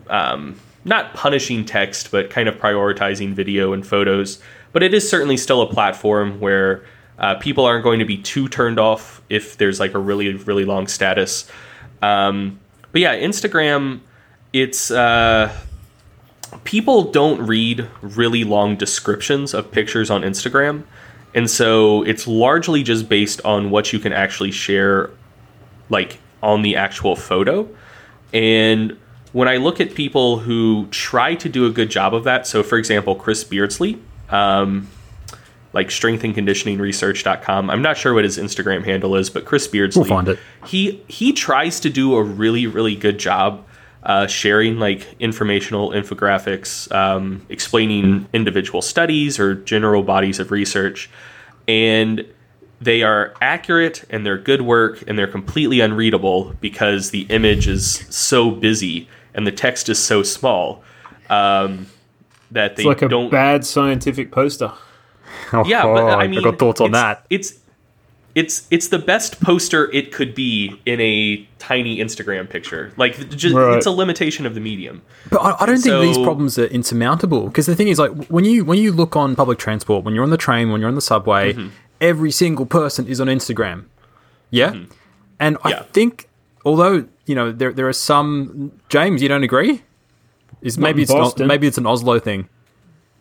um, not punishing text, but kind of prioritizing video and photos. But it is certainly still a platform where uh, people aren't going to be too turned off if there's like a really, really long status. Um, but yeah, Instagram, it's. Uh, people don't read really long descriptions of pictures on Instagram. And so it's largely just based on what you can actually share, like on the actual photo. And when I look at people who try to do a good job of that, so for example, Chris Beardsley, um, like strengthandconditioningresearch.com. I'm not sure what his Instagram handle is, but Chris Beardsley, We'll find it. he he tries to do a really really good job uh, sharing like informational infographics, um, explaining individual studies or general bodies of research, and they are accurate and they're good work and they're completely unreadable because the image is so busy and the text is so small um, that they it's like a don't bad scientific poster. yeah, but I mean, Oh, got thoughts on it's- that. It's it's it's the best poster it could be in a tiny Instagram picture. Like, just, Right. it's a limitation of the medium. But I, I don't think these problems are insurmountable because the thing is, like, when you when you look on public transport, when you're on the train, when you're on the subway, Mm-hmm. every single person is on Instagram. Yeah, and I Yeah. think although you know there there are some James, you don't agree? Is maybe it's not, maybe it's an Oslo thing.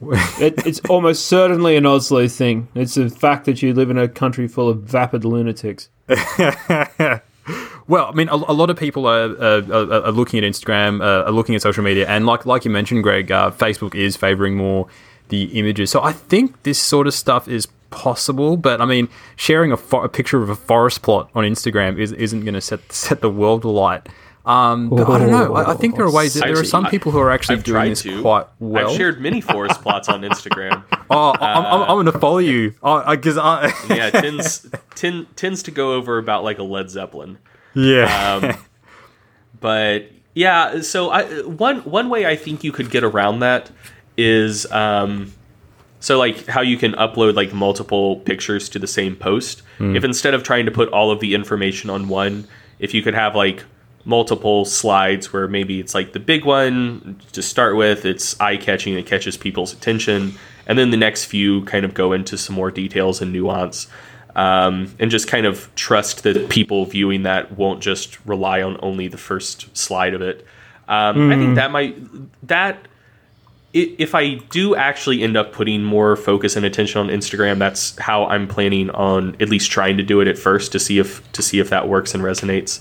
It, it's almost certainly an Oslo thing. It's the fact that you live in a country full of vapid lunatics. Well, I mean, a, a lot of people are, are, are looking at Instagram, uh, are looking at social media, and like like you mentioned, Greg, uh, Facebook is favoring more the images. So I think this sort of stuff is possible, but I mean, sharing a, fo- a picture of a forest plot on Instagram is, isn't going to set set the world alight. Um, but I don't know. I, I think there are ways. That there are some people who are actually I've doing this to. quite well. I've shared many forest plots on Instagram. oh, I'm, I'm, I'm going to follow you. I because I, Yeah, tends ten, tends to go over about like a Led Zeppelin. yeah. Um, but yeah, so I, one one way I think you could get around that is um, so like how you can upload like multiple pictures to the same post. If instead of trying to put all of the information on one, if you could have like multiple slides where maybe it's like the big one to start with, it's eye catching, it catches people's attention, and then the next few kind of go into some more details and nuance um, and just kind of trust that people viewing that won't just rely on only the first slide of it. Um, I think that might that if I do actually end up putting more focus and attention on Instagram, that's how I'm planning on at least trying to do it at first to see if to see if that works and resonates.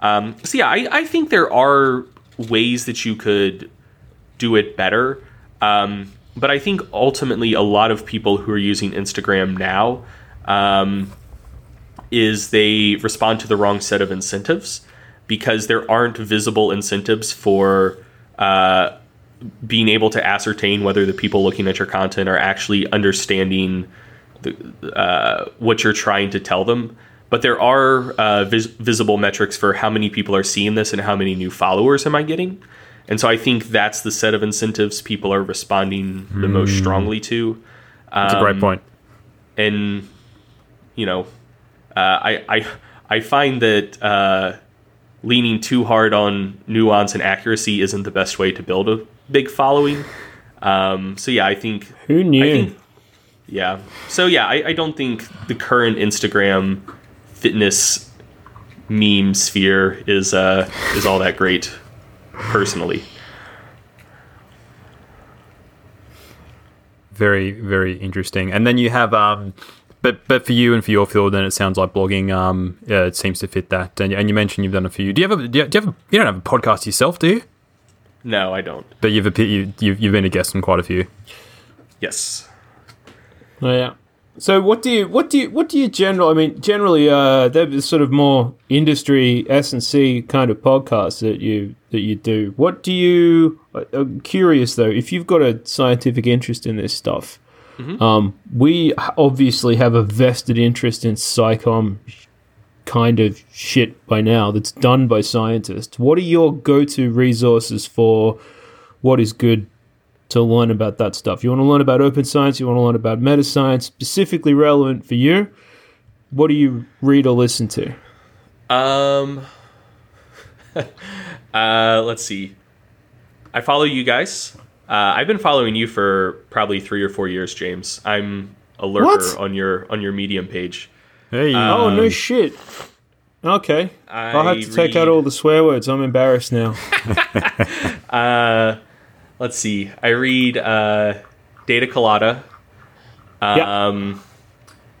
Um, so yeah, I, I think there are ways that you could do it better. Um, but I think ultimately a lot of people who are using Instagram now um, is they respond to the wrong set of incentives because there aren't visible incentives for uh, being able to ascertain whether the people looking at your content are actually understanding the, uh, what you're trying to tell them. But there are uh, vis- visible metrics for how many people are seeing this and how many new followers am I getting. And so I think that's the set of incentives people are responding the most strongly to That's a great point. and you know, uh, I I I find that uh, leaning too hard on nuance and accuracy isn't the best way to build a big following. Um, so yeah, I think Who knew? I think, yeah. So yeah, I, I don't think the current Instagram fitness meme sphere is uh is all that great, personally. Very, very interesting. And then you have, um, but but for you and for your field, then it sounds like blogging. Um, yeah, it seems to fit that. And, and you mentioned you've done a few. Do you have a? Do you, do you have? A, you don't have a podcast yourself, do you? No, I don't. But you've a, you, you've you've been a guest on quite a few. Yes. Oh, yeah. So what do you what do you what do you general? I mean, generally, uh, they're sort of more industry S and C kind of podcasts that you that you do. What do you? I'm curious though. If you've got a scientific interest in this stuff, um, we obviously have a vested interest in psychom kind of shit by now that's done by scientists. What are your go-to resources for what is good to learn about that stuff. You want to learn about open science, you want to learn about meta science, specifically relevant for you. What do you read or listen to? Um. uh, let's see. I follow you guys. Uh, I've been following you for probably three or four years, James. I'm a lurker What? on your on your Medium page. Hey, oh, no shit. Okay. I'll have I to take out all the swear words. I'm embarrassed now. Uh, let's see. I read uh, Data Colada. Um,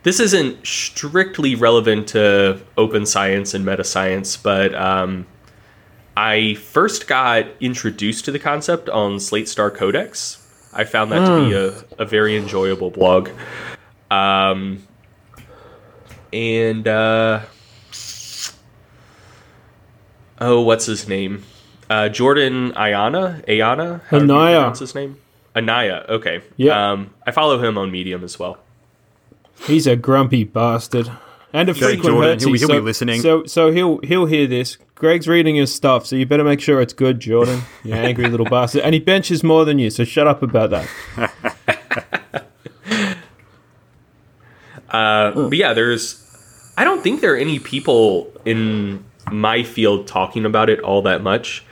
this isn't strictly relevant to open science and meta science, but um, I first got introduced to the concept on Slate Star Codex. I found that to be a, a very enjoyable blog. Um, and uh, oh, what's his name? Uh, Jordan Ayana, Ayana, How do you Anaya. pronounce his name? Anaya. Okay. Yeah. Um, I follow him on Medium as well. He's a grumpy bastard. And a frequent Jordan, Hertzie, he'll- he'll be so, listening. So, so he'll he'll hear this. Greg's reading his stuff, so you better make sure it's good, Jordan. You angry little bastard. And he benches more than you, so shut up about that. Uh, but yeah, there's. I don't think there are any people in my field talking about it all that much.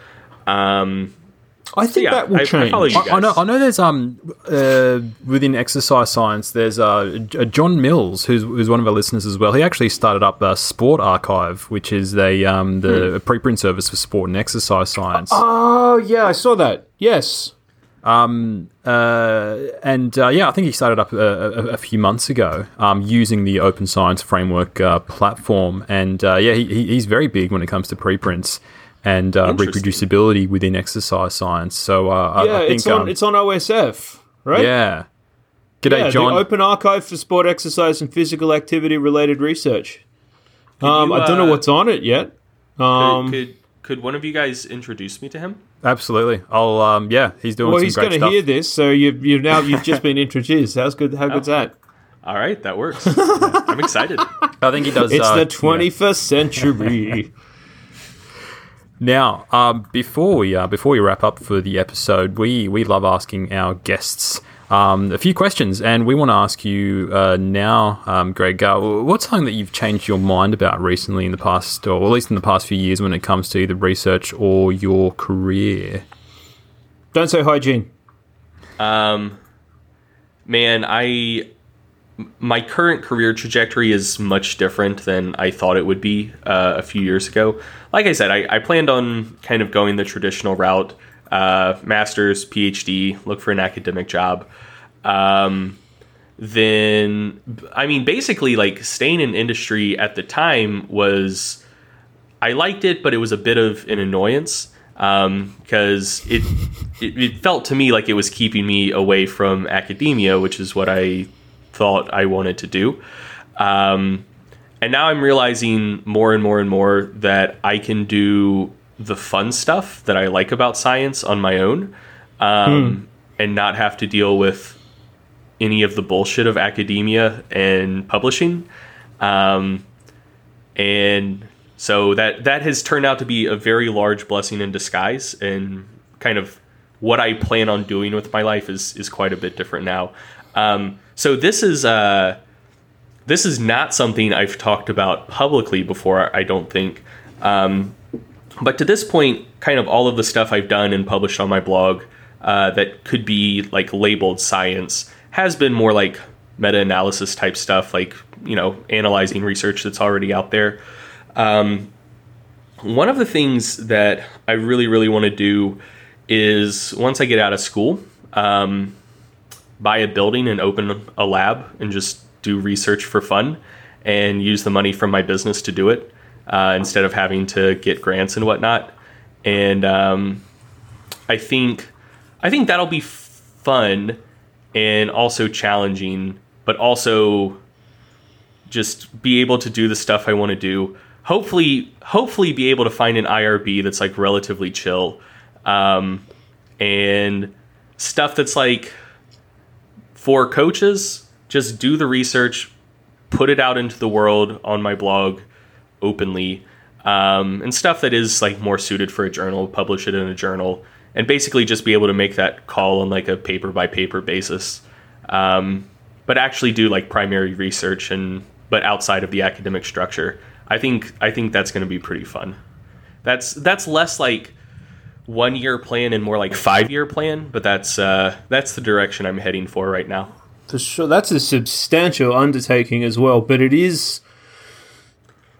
Um, I think yeah, that will I- change. I, I know. I know. There's um uh, within exercise science. There's uh, J- John Mills, who's, who's one of our listeners as well. He actually started up a SportRxiv, which is a um the a preprint service for sport and exercise science. Oh yeah, I saw that. Yes. Um, Uh, and uh, yeah, I think he started up a, a, a few months ago um, using the Open Science Framework uh, platform. And uh, yeah, he- he's very big when it comes to preprints and uh, reproducibility within exercise science. So uh, I- Yeah, I, think it's on um, it's on OSF, right? yeah. G'day, Yeah, John. the Open Archive for Sport, Exercise, and Physical Activity related research. Um, you, I don't know uh, what's on it yet. could, Um, could could one of you guys introduce me to him? Absolutely. I'll um yeah, he's doing well, some he's going to hear this, so you've you've now you've just been introduced. How's good? How good's that? All right, that works. I'm excited. I think he does. It's uh, the yeah. twenty first century. Now, um, before we uh, before we wrap up for the episode, we we love asking our guests um, a few questions, and we want to ask you uh, now, um, Greg. Uh, what's something that you've changed your mind about recently in the past, or at least in the past few years, when it comes to either research or your career? don't say hygiene. Um, man, I my current career trajectory is much different than I thought it would be uh, a few years ago. Like I said, I, I planned on kind of going the traditional route: uh, master's, PhD, look for an academic job. Um, then, I mean, basically, like staying in industry at the time was I liked it, but it was a bit of an annoyance because it, it it felt to me like it was keeping me away from academia, which is what I thought I wanted to do. Um, and now I'm realizing more and more and more that I can do the fun stuff that I like about science on my own, um, and not have to deal with any of the bullshit of academia and publishing. Um, and so that that has turned out to be a very large blessing in disguise and kind of what I plan on doing with my life is is quite a bit different now. Um, so this is uh, this is not something I've talked about publicly before. I don't think, um, but to this point, kind of all of the stuff I've done and published on my blog, uh, that could be like labeled science has been more like meta-analysis type stuff, like you know analyzing research that's already out there. Um, one of the things that I really really want to do is once I get out of school, um, buy a building and open a lab and just do research for fun and use the money from my business to do it uh, instead of having to get grants and whatnot. And um, I think I think that'll be fun and also challenging, but also just be able to do the stuff I want to do. Hopefully, hopefully, be able to find an IRB that's like relatively chill, um, and stuff that's like for coaches. Just do the research, put it out into the world on my blog openly, um, and stuff that is like more suited for a journal. Publish it in a journal, and basically just be able to make that call on like a paper by paper basis. Um, but actually do like primary research and but outside of the academic structure. I think I think that's going to be pretty fun. That's that's less like one year plan and more like five year plan, but that's uh, that's the direction I'm heading for right now. For sure, that's a substantial undertaking as well. But it is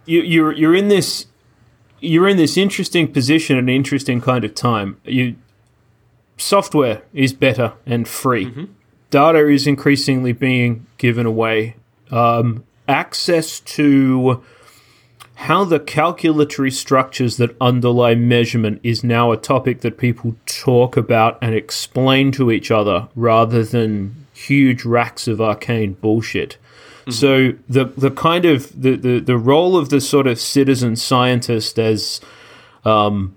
you, you're you're in this you're in this interesting position, an interesting kind of time. You software is better and free. Mm-hmm. Data is increasingly being given away. Um, access to how the calculatory structures that underlie measurement is now a topic that people talk about and explain to each other rather than huge racks of arcane bullshit. So the the kind of the, the, the role of the sort of citizen scientist as um,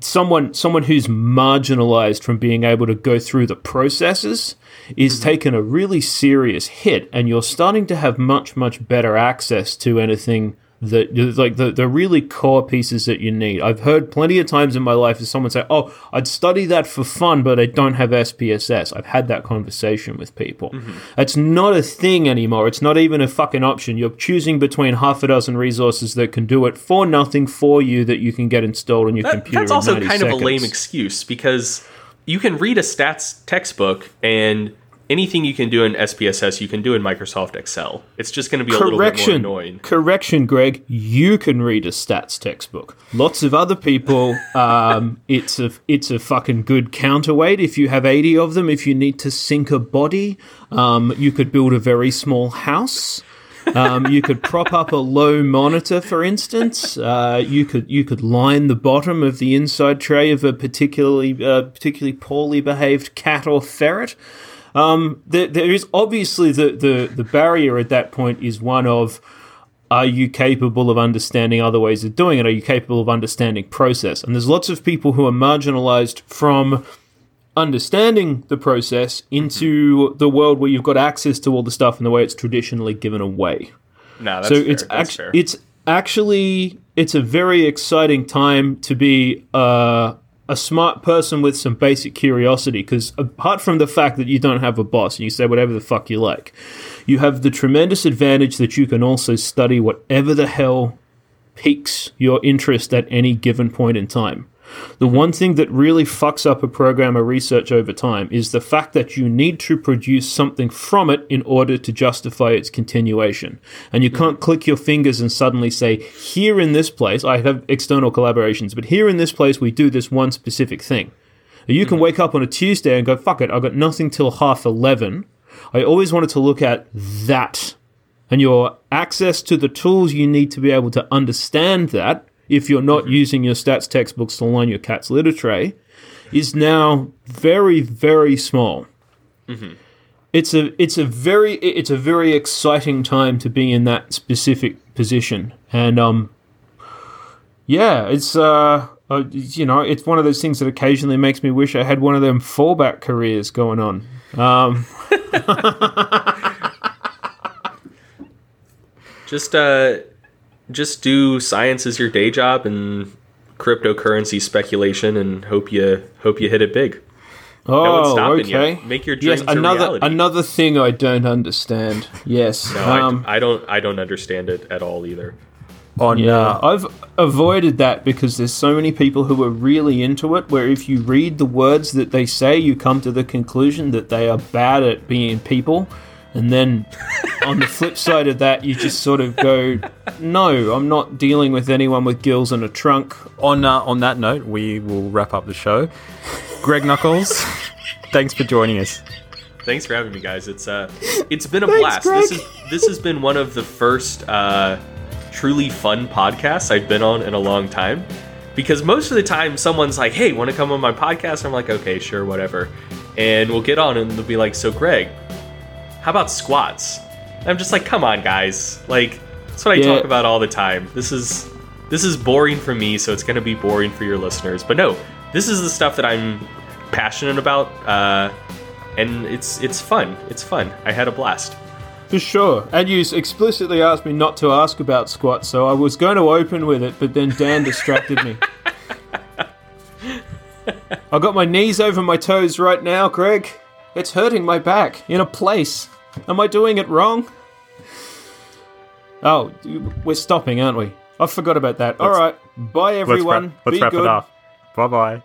someone someone who's marginalized from being able to go through the processes is mm-hmm. taking a really serious hit and you're starting to have much much better access to anything that like the, the really core pieces that you need. I've heard plenty of times in my life as someone say oh i'd study that for fun but i don't have spss i've had that conversation with people. Mm-hmm. It's not a thing anymore. It's not even a fucking option. You're choosing between half a dozen resources that can do it for nothing for you that you can get installed on your That- computer that's also 90 kind of a lame excuse because you can read a stats textbook and anything you can do in SPSS you can do in Microsoft Excel. It's just going to be a little bit more Correction, annoying. correction, Greg. You can read a stats textbook. Lots of other people, um, it's a it's a fucking good counterweight. If you have eighty of them, if you need to sink a body, um, you could build a very small house. Um, you could prop up a low monitor, for instance. Uh, you could you could line the bottom of the inside tray of a particularly uh, particularly poorly behaved cat or ferret. Um, there, there is obviously the, the, the barrier at that point is one of are you capable of understanding other ways of doing it? Are you capable of understanding process? And there's lots of people who are marginalized from understanding the process into the world where you've got access to all the stuff and the way it's traditionally given away. No, that's so fair. it's that's act- fair. it's actually it's a very exciting time to be uh, a smart person with some basic curiosity because apart from the fact that you don't have a boss and you say whatever the fuck you like you have the tremendous advantage that you can also study whatever the hell piques your interest at any given point in time the one thing that really fucks up a program of research over time is the fact that you need to produce something from it in order to justify its continuation. And you can't click your fingers and suddenly say, here in this place, I have external collaborations, but here in this place, we do this one specific thing. You can mm-hmm. wake up on a Tuesday and go, fuck it, I've got nothing till half 11. I always wanted to look at that. And your access to the tools you need to be able to understand that if you're not using your stats textbooks to line your cat's litter tray, is now very, very small. It's a it's a very it's a very exciting time to be in that specific position, and um, yeah, it's uh, uh, you know, it's one of those things that occasionally makes me wish I had one of them fallback careers going on. Um, just uh just do science as your day job and cryptocurrency speculation and hope you hope you hit it big. oh, one's stopping you. okay. Make your yes, dreams a another reality. another thing I don't understand. Yes, No, um, I, I don't I don't understand it at all either. On Yeah, uh, I've avoided that because there's so many people who are really into it. Where if you read the words that they say, you come to the conclusion that they are bad at being people, and then on the flip side of that, you just sort of go, "No, I'm not dealing with anyone with gills and a trunk." on uh, on that note, we will wrap up the show. Greg Nuckols, thanks for joining us. Thanks for having me, guys. It's uh, it's been a Thanks, blast. This is this has been one of the first uh, truly fun podcasts I've been on in a long time. Because most of the time, someone's like, "Hey, want to come on my podcast?" I'm like, "Okay, sure, whatever," and we'll get on, and they'll be like, "So, Greg, how about squats?" I'm just like, "Come on, guys! Like, that's what I Yeah. talk about all the time. This is this is boring for me, so it's gonna be boring for your listeners. But no, this is the stuff that I'm passionate about." Uh, and it's it's fun. It's fun. I had a blast. For sure. And you explicitly asked me not to ask about squats, so I was going to open with it, but then Dan distracted me. I got my knees over my toes right now, Greg. It's hurting my back in a place. Am I doing it wrong? Oh, we're stopping, aren't we? I forgot about that. All right. Bye, Let's everyone. wrap, let's wrap it up. Bye bye.